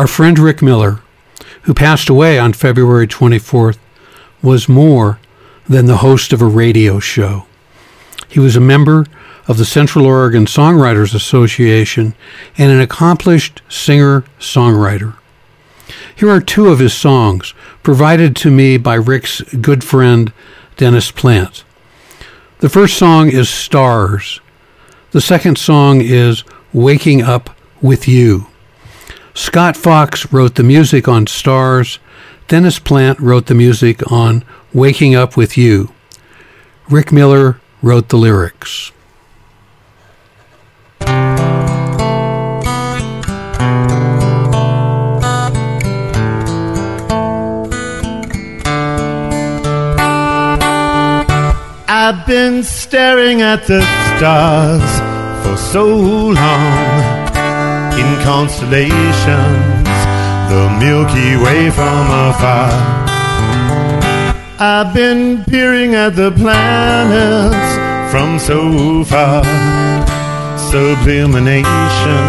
Our friend Rick Miller, who passed away on February 24th, was more than the host of a radio show. He was a member of the Central Oregon Songwriters Association and an accomplished singer songwriter. Here are two of his songs, provided to me by Rick's good friend Dennis Plant. The first song is Stars. The second song is Waking Up with You. Scott Fox wrote the music on Stars. Dennis Plant wrote the music on Waking Up with You. Rick Miller wrote the lyrics. I've been staring at the stars for so long in constellations, the Milky Way from afar. I've been peering at the planets from so far, sublimination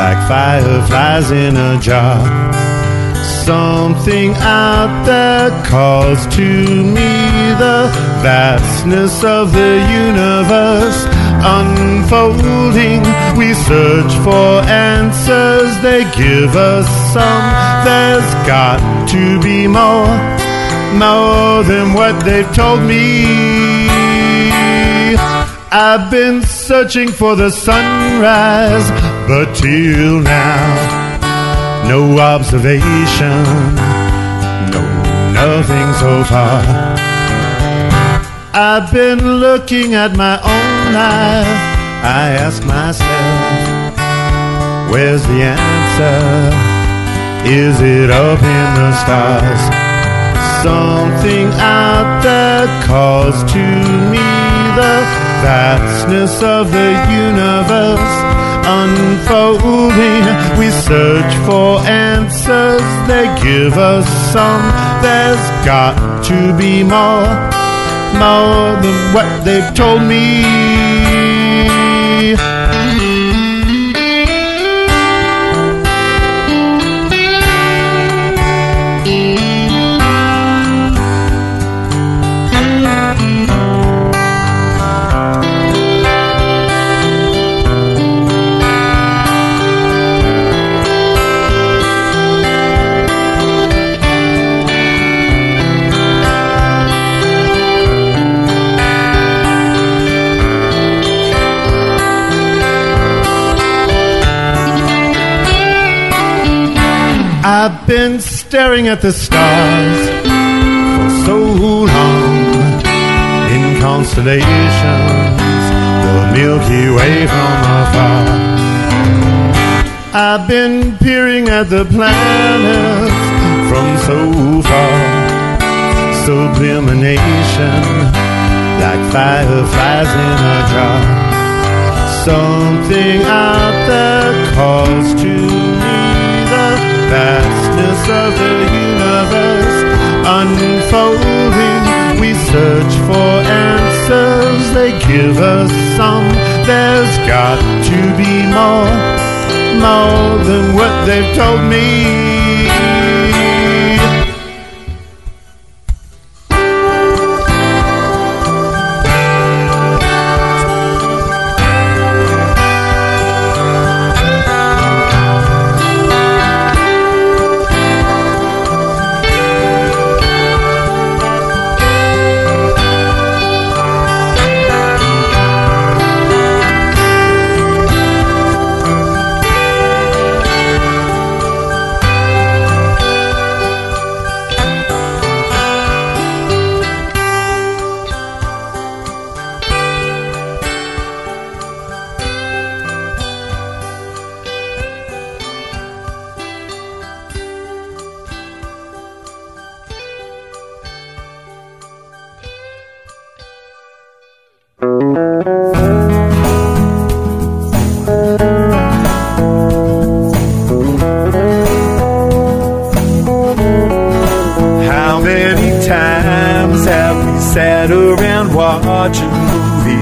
like fireflies in a jar. Something out there calls to me the vastness of the universe unfolding. We search for answers, they give us some. There's got to be more, more than what they've told me. I've been searching for the sunrise, but till now no observation, no nothing so far. I've been looking at my own I ask myself, where's the answer? Is it up in the stars? Something out there calls to me the vastness of the universe unfolding. We search for answers, they give us some. There's got to be more, more than what they've told me. Been staring at the stars for so long in constellations, the Milky Way from afar. I've been peering at the planets from so far, sublimination like fireflies in a jar. Something out there calls to me vastness of the universe unfolding. We search for answers, they give us some. There's got to be more, more than what they've told me.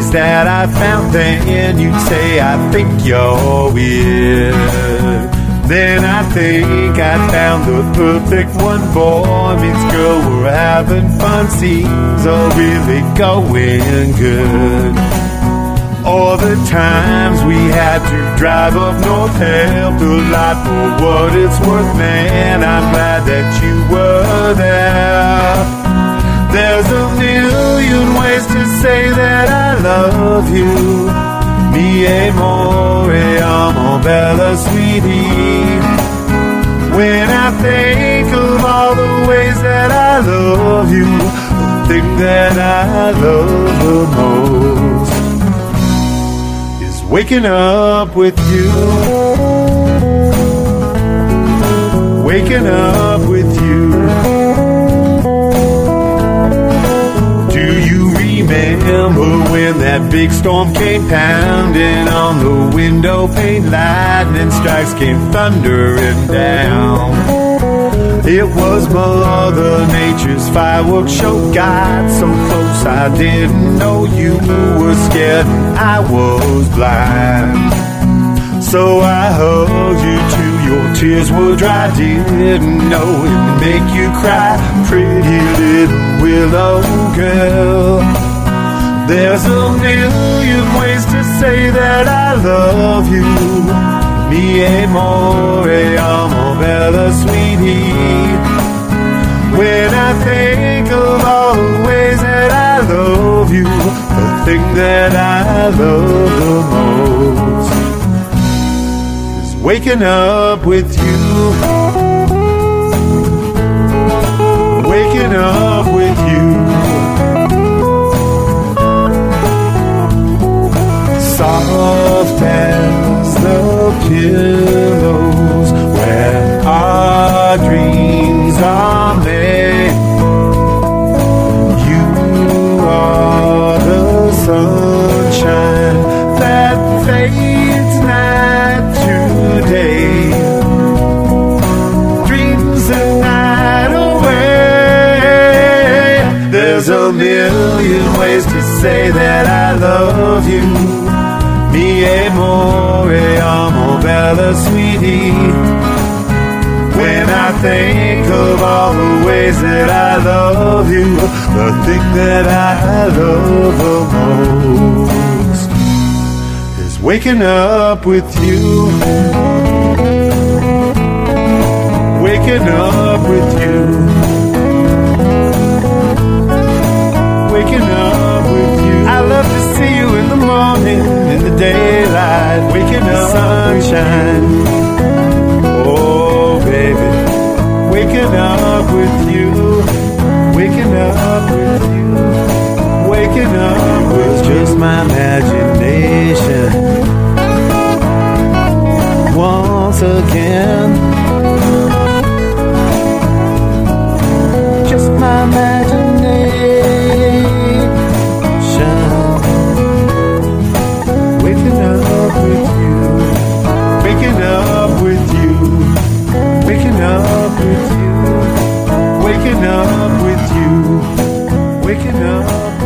things that I found, then you say I think you're weird. Then I think I found the perfect one for me. Girl, we're having fun. Seems all really going good. All the times we had to drive up north helped a lot for what it's worth, man. I'm glad that you were there. There's a ways to say that I love you. Mi amore, amo bella sweetie. When I think of all the ways that I love you, the thing that I love the most is waking up with you. Waking up big storm came pounding on the window pane? Lightning strikes came thundering down. It was Mother Nature's fireworks show. Got so close I didn't know you were scared. I was blind. So I hugged you till your tears were dry. Didn't know it would make you cry. Pretty little willow girl. There's a million ways to say that I love you. Mi amore, amo bella sweetie. When I think of all the ways that I love you, the thing that I love the most is waking up with you. Waking up Soft as the pillows where our dreams are made. You are the sunshine that fades. Dreams away. There's a million ways to say that I bella sweetie. When I think of all the ways that I love you, the thing that I love the most is waking up with you. Waking up with you. Sunshine. Oh, baby, waking up with you, waking up with you, waking up was just my imagination. Once again, up with you, waking up.